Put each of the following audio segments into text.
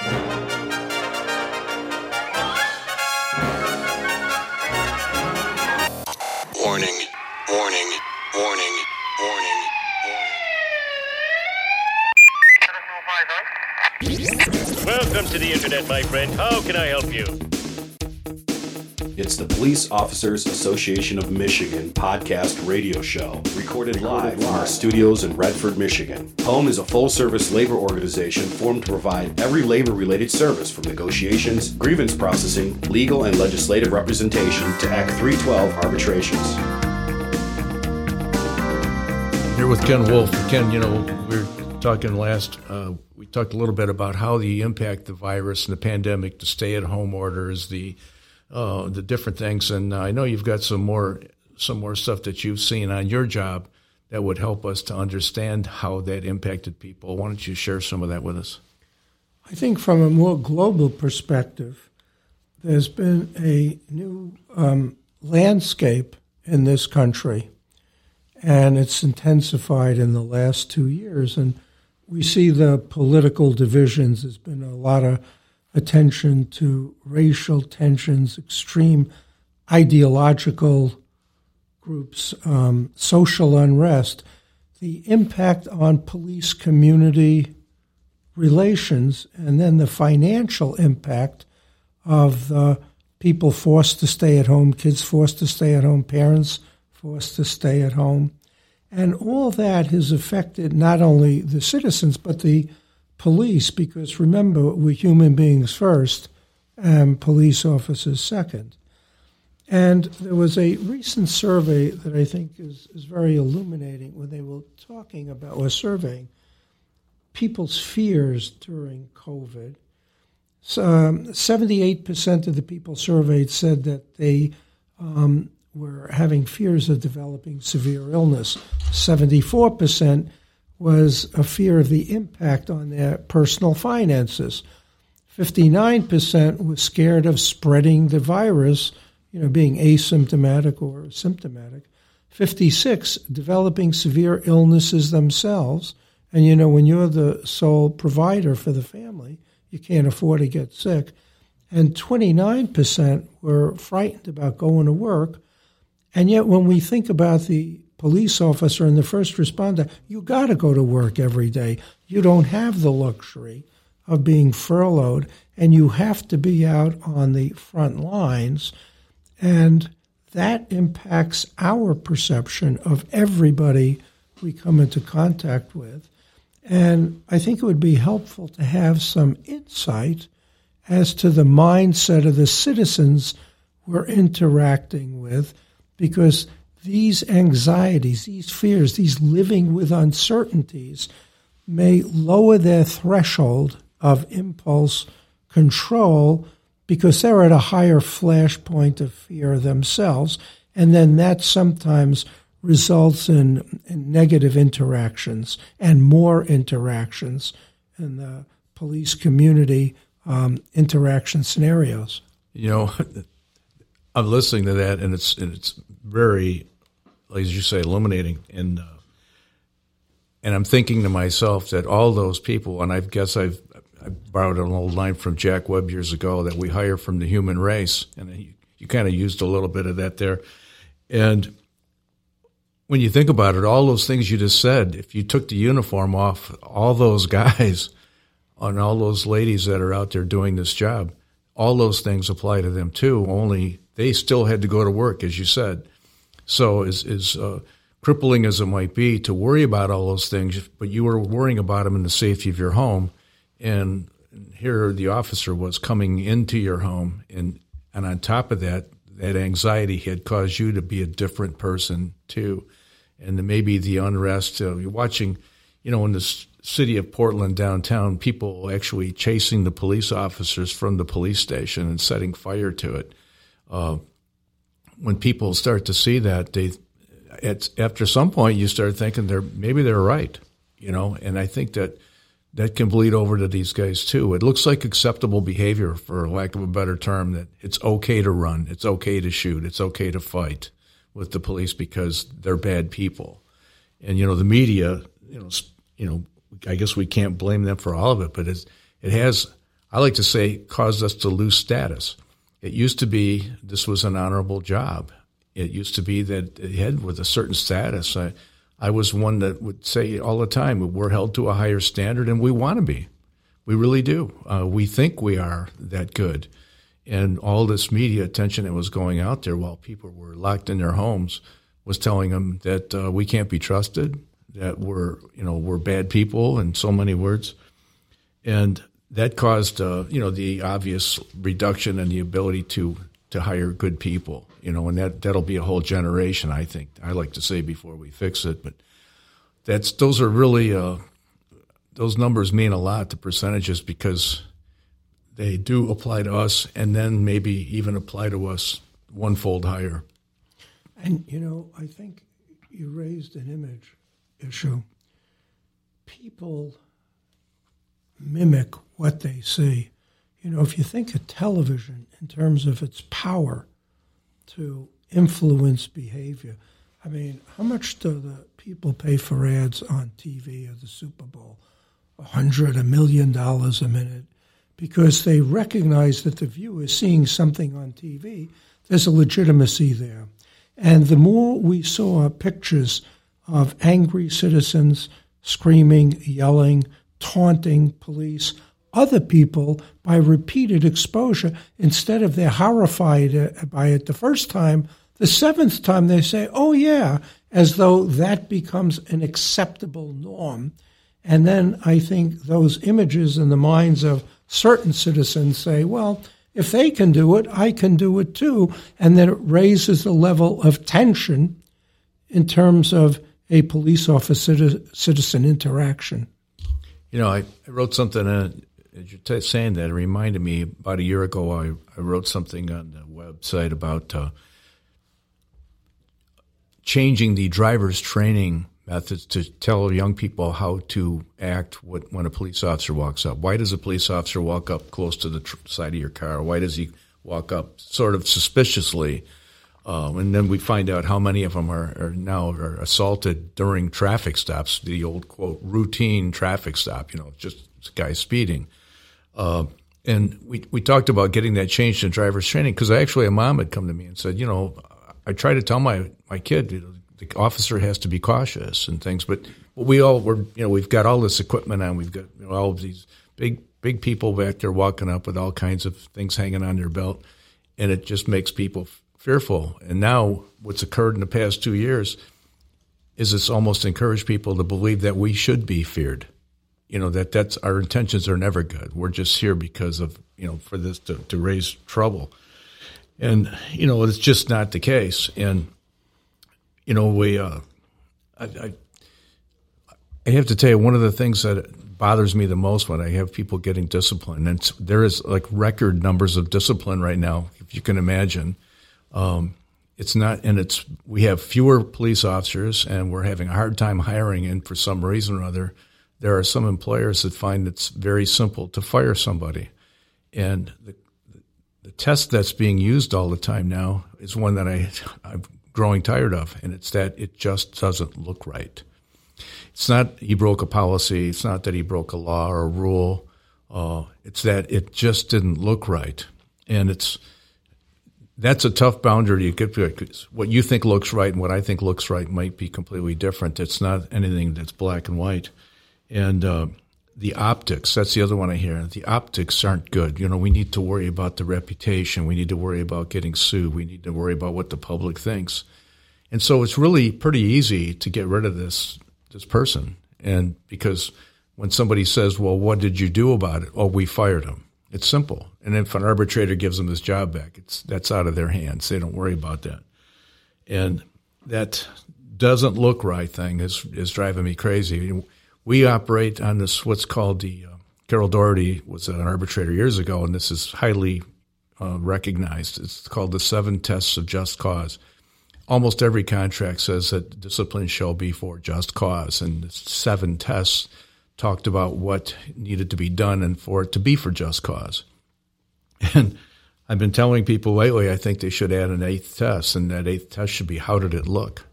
Warning, warning, warning, warning, Welcome to the internet, my friend. How can I help you? It's the Police Officers Association of Michigan podcast radio show, recorded live from our studios in Redford, Michigan. POAM is a full service labor organization formed to provide every labor related service from negotiations, grievance processing, legal and legislative representation to Act 312 arbitrations. Here with Ken Wolf. Ken, you know, we were talking last, uh, we talked a little bit about how the impact the virus and the pandemic, the stay at home orders, the uh, the different things. And I know you've got some more some more stuff that you've seen on your job that would help us to understand how that impacted people. Why don't you share some of that with us? I think from a more global perspective, there's been a new um, landscape in this country, and it's intensified in the last two years. And we see the political divisions. There's been a lot of attention to racial tensions, extreme ideological groups, um, social unrest, the impact on police community relations, and then the financial impact of the people forced to stay at home, kids forced to stay at home, parents forced to stay at home. And all that has affected not only the citizens, but the police, because remember, we're human beings first and police officers second. And there was a recent survey that I think is, is very illuminating when they were talking about or surveying people's fears during COVID. So, um, 78% of the people surveyed said that they um, were having fears of developing severe illness. 74% was a fear of the impact on their personal finances. 59% was scared of spreading the virus, you know, being asymptomatic or symptomatic. 56 developing severe illnesses themselves. And you know, when you're the sole provider for the family, you can't afford to get sick. And 29% were frightened about going to work. And yet, when we think about the police officer and the first responder, you got to go to work every day. You don't have the luxury of being furloughed, and you have to be out on the front lines. And that impacts our perception of everybody we come into contact with. And I think it would be helpful to have some insight as to the mindset of the citizens we're interacting with, because these anxieties, these fears, these living with uncertainties may lower their threshold of impulse control because they're at a higher flashpoint of fear themselves. And then that sometimes results in, in negative interactions and more interactions in the police community um, interaction scenarios. You know, I'm listening to that, and it's and it's very, as you say, illuminating. And uh, and I'm thinking to myself that all those people, and I guess I've I borrowed an old line from Jack Webb years ago that we hire from the human race, and you, you kind of used a little bit of that there. And when you think about it, all those things you just said, if you took the uniform off, all those guys and all those ladies that are out there doing this job, all those things apply to them too. Only they still had to go to work, as you said. So, as, uh, crippling as it might be to worry about all those things, but you were worrying about them in the safety of your home. And here the officer was coming into your home, and, and on top of that, that anxiety had caused you to be a different person too. And maybe the unrest, uh, you're watching, you know, in the city of Portland downtown, people actually chasing the police officers from the police station and setting fire to it. Uh, when people start to see that, they after some point you start thinking they're maybe they're right, you know. And I think that that can bleed over to these guys too. It looks like acceptable behavior, for lack of a better term, that it's okay to run, it's okay to shoot, it's okay to fight with the police because they're bad people. And you know the media, you know, you know, I guess we can't blame them for all of it, but it has I like to say, caused us to lose status. It used to be this was an honorable job. It used to be that it had with a certain status. I, I was one that would say all the time, we're held to a higher standard, and we want to be. We really do. Uh, we think we are that good. And all this media attention that was going out there while people were locked in their homes was telling them that uh, we can't be trusted, that we're, you know, we're bad people in so many words. And that caused, uh, you know, the obvious reduction in the ability to, to hire good people you know, and that that'll be a whole generation. I think I like to say before we fix it, but that's those are really uh, those numbers mean a lot. The percentages because they do apply to us, and then maybe even apply to us one fold higher. And you know, I think you raised an image issue. People mimic what they see. You know, if you think of television in terms of its power, to influence behavior. I mean, how much do the people pay for ads on TV or the Super Bowl? A hundred, a million dollars a minute, because they recognize that the viewer is seeing something on TV. There's a legitimacy there. And the more we saw pictures of angry citizens screaming, yelling, taunting police, other people by repeated exposure. Instead of they're horrified by it the first time, the seventh time they say, oh, yeah, as though that becomes an acceptable norm. And then I think those images in the minds of certain citizens say, well, if they can do it, I can do it too. And then it raises the level of tension in terms of a police officer citizen interaction. You know, I, I wrote something in as you're t- saying that, it reminded me about a year ago, I, I wrote something on the website about uh, changing the driver's training methods to tell young people how to act when a police officer walks up. Why does a police officer walk up close to the tr- side of your car? Why does he walk up sort of suspiciously? Um, and then we find out how many of them are, are, now are assaulted during traffic stops, the old quote routine traffic stop. You know, just guy speeding. Uh, and we, we talked about getting that changed in driver's training because actually a mom had come to me and said, you know, I try to tell my, my kid, you know, the officer has to be cautious and things, but, but we all were, you know, we've got all this equipment on, we've got you know, all of these big, big people back there walking up with all kinds of things hanging on their belt. And it just makes people fearful. And now what's occurred in the past two years is it's almost encouraged people to believe that we should be feared you know that that's our intentions are never good. We're just here because of you know for this to, to raise trouble, and you know it's just not the case. And you know we, uh, I, I, I have to tell you one of the things that bothers me the most when I have people getting disciplined, and there is like record numbers of discipline right now, if you can imagine. Um, it's not, and it's we have fewer police officers, and we're having a hard time hiring. And for some reason or other, there are some employers that find it's very simple to fire somebody. And the, the test that's being used all the time now is one that I, I'm growing tired of, and it's that it just doesn't look right. It's not he broke a policy, it's not that he broke a law or a rule, uh, it's that it just didn't look right. And it's that's a tough boundary to get because what you think looks right and what I think looks right might be completely different. It's not anything that's black and white. And uh, the optics, that's the other one I hear. The optics aren't good. You know, we need to worry about the reputation. We need to worry about getting sued. We need to worry about what the public thinks. And so it's really pretty easy to get rid of this this person. And because when somebody says, "Well, what did you do about it?" Oh, we fired him. It's simple. And if an arbitrator gives them his job back, it's that's out of their hands. They don't worry about that. And that doesn't look right thing is is driving me crazy we operate on this what's called the uh, Carroll Daugherty was an arbitrator years ago, and this is highly uh, recognized. It's called the seven tests of just cause. Almost every contract says that discipline shall be for just cause, and seven tests talked about what needed to be done and for it to be for just cause. And I've been telling people lately, I think they should add an eighth test, and that eighth test should be how did it look?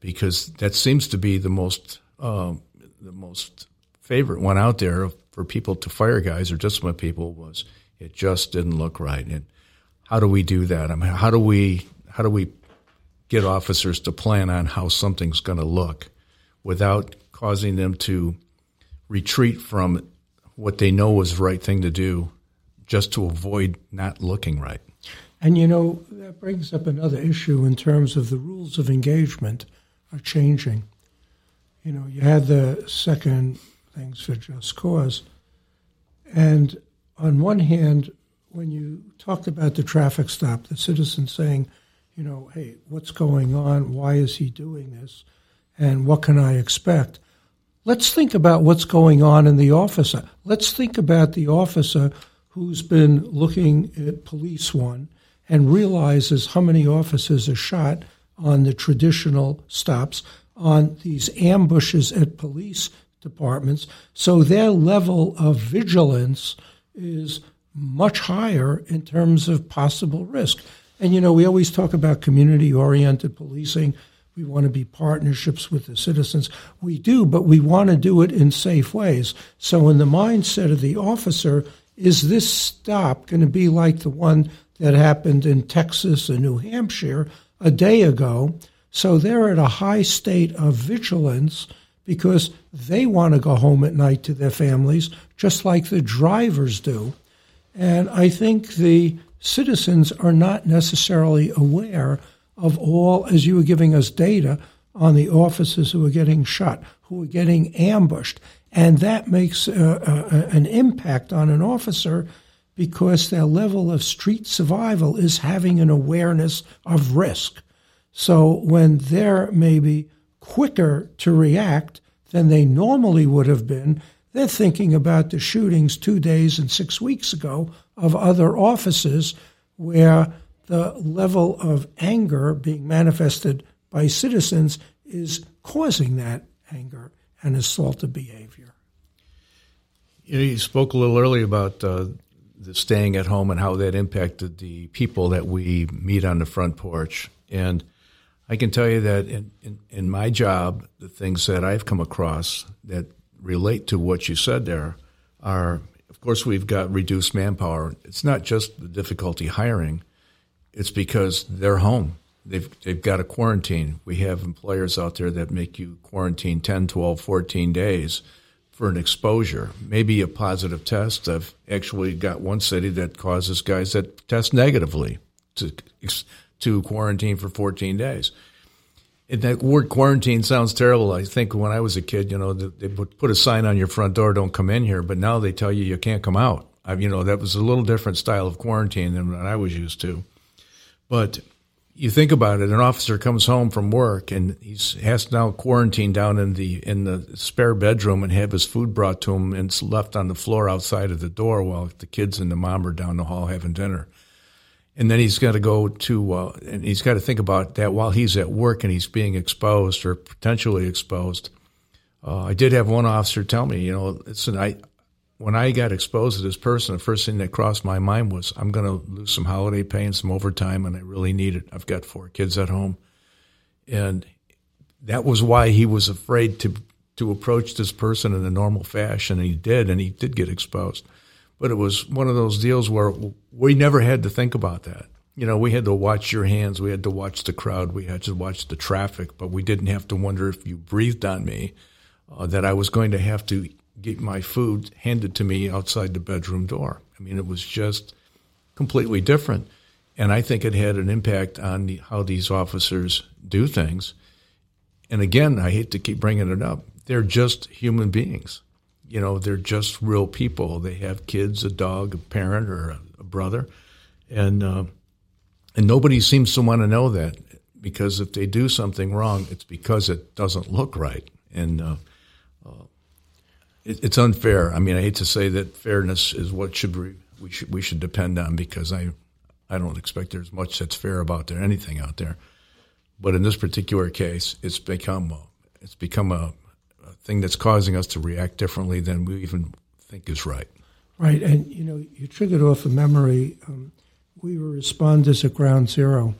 Because that seems to be the most um, the most favorite one out there for people to fire guys or discipline people was it just didn't look right. And how do we do that? I mean, how do we how do we get officers to plan on how something's going to look without causing them to retreat from what they know was the right thing to do just to avoid not looking right. And you know, that brings up another issue in terms of the rules of engagement are changing. You know, you had the second things for just cause. And on one hand, when you talked about the traffic stop, the citizen saying, you know, hey, what's going on? Why is he doing this? And what can I expect? Let's think about what's going on in the officer. Let's think about the officer who's been looking at police one and realizes how many officers are shot on the traditional stops, on these ambushes at police departments. So their level of vigilance is much higher in terms of possible risk. And you know, we always talk about community oriented policing. We want to be partnerships with the citizens. We do, but we want to do it in safe ways. So, in the mindset of the officer, is this stop going to be like the one that happened in Texas and New Hampshire a day ago? So, they're at a high state of vigilance because they want to go home at night to their families, just like the drivers do. And I think the citizens are not necessarily aware of all, as you were giving us data on the officers who are getting shot, who are getting ambushed. And that makes uh, uh, an impact on an officer because their level of street survival is having an awareness of risk. So when they're maybe quicker to react than they normally would have been, they're thinking about the shootings two days and six weeks ago of other officers where the level of anger being manifested by citizens is causing that anger and assaultive behavior. You, know, you spoke a little earlier about uh, the staying at home and how that impacted the people that we meet on the front porch. And I can tell you that in, in, in my job, the things that I've come across that relate to what you said there are, of course, we've got reduced manpower. It's not just the difficulty hiring; it's because they're home. They've they've got a quarantine. We have employers out there that make you quarantine 10, 12, 14 days for an exposure, maybe a positive test. I've actually got one city that causes guys that test negatively to to quarantine for 14 days And that word quarantine sounds terrible. I think when I was a kid, you know, they put a sign on your front door, "Don't come in here," but now they tell you you can't come out. I, you know, that was a little different style of quarantine than what I was used to. But you think about it, an officer comes home from work and he has to now quarantine down in the in the spare bedroom and have his food brought to him and it's left on the floor outside of the door while the kids and the mom are down the hall having dinner and then he's got to go to uh, and he's got to think about that while he's at work and he's being exposed or potentially exposed. Uh, I did have one officer tell me, you know, listen, I when I got exposed to this person, the first thing that crossed my mind was I'm going to lose some holiday pay and some overtime, and I really need it. I've got four kids at home, and that was why he was afraid to to approach this person in a normal fashion, and he did, and he did get exposed. But it was one of those deals where we never had to think about that. You know, we had to watch your hands, we had to watch the crowd, we had to watch the traffic, but we didn't have to wonder if you breathed on me uh, that I was going to have to get my food handed to me outside the bedroom door. I mean, it was just completely different. And I think it had an impact on the, how these officers do things. And again, I hate to keep bringing it up. They're just human beings you know, they're just real people. They have kids, a dog, a parent, or a, a brother, and uh, and nobody seems to want to know that because if they do something wrong, it's because it doesn't look right, and uh, uh, it, it's unfair. I mean, I hate to say that fairness is what should we, we should we should depend on because I I don't expect there's much that's fair about there anything out there, but in this particular case, it's become it's become a thing that's causing us to react differently than we even think is right. Right, and you know, you triggered off a memory. Um, we were responders at Ground Zero,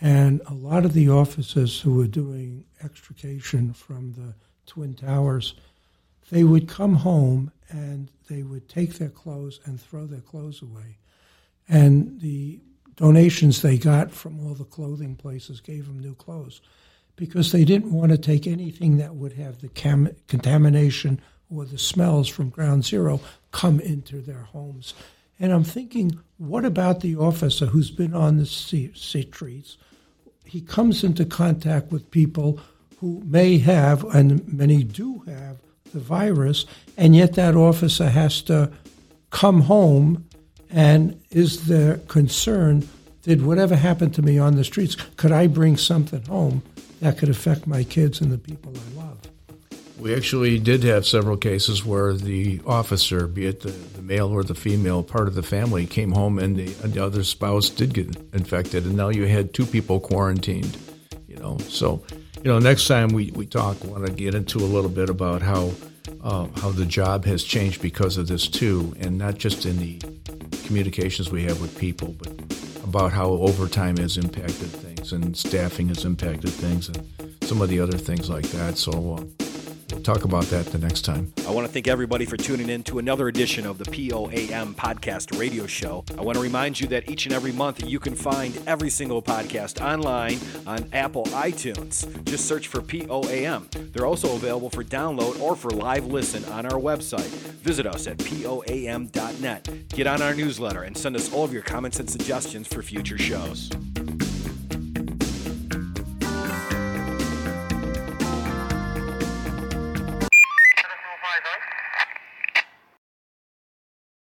and a lot of the officers who were doing extrication from the Twin Towers they would come home and they would take their clothes and throw their clothes away. And the donations they got from all the clothing places gave them new clothes because they didn't want to take anything that would have the cam- contamination or the smells from ground zero come into their homes. And I'm thinking, what about the officer who's been on the streets? He comes into contact with people who may have, and many do have, the virus, and yet that officer has to come home and is there concern did whatever happened to me on the streets, could I bring something home that could affect my kids and the people I love? We actually did have several cases where the officer, be it the, the male or the female part of the family, came home and the, and the other spouse did get infected, and now you had two people quarantined. You know, so you know, next time we, we talk, I want to get into a little bit about how uh, how the job has changed because of this too, and not just in the communications we have with people, but about how overtime has impacted things and staffing has impacted things and some of the other things like that. So. Uh, talk about that the next time. I want to thank everybody for tuning in to another edition of the POAM Podcast Radio Show. I want to remind you that each and every month you can find every single podcast online on Apple iTunes. Just search for POAM. They're also available for download or for live listen on our website. Visit us at POAM.net. Get on our newsletter and send us all of your comments and suggestions for future shows.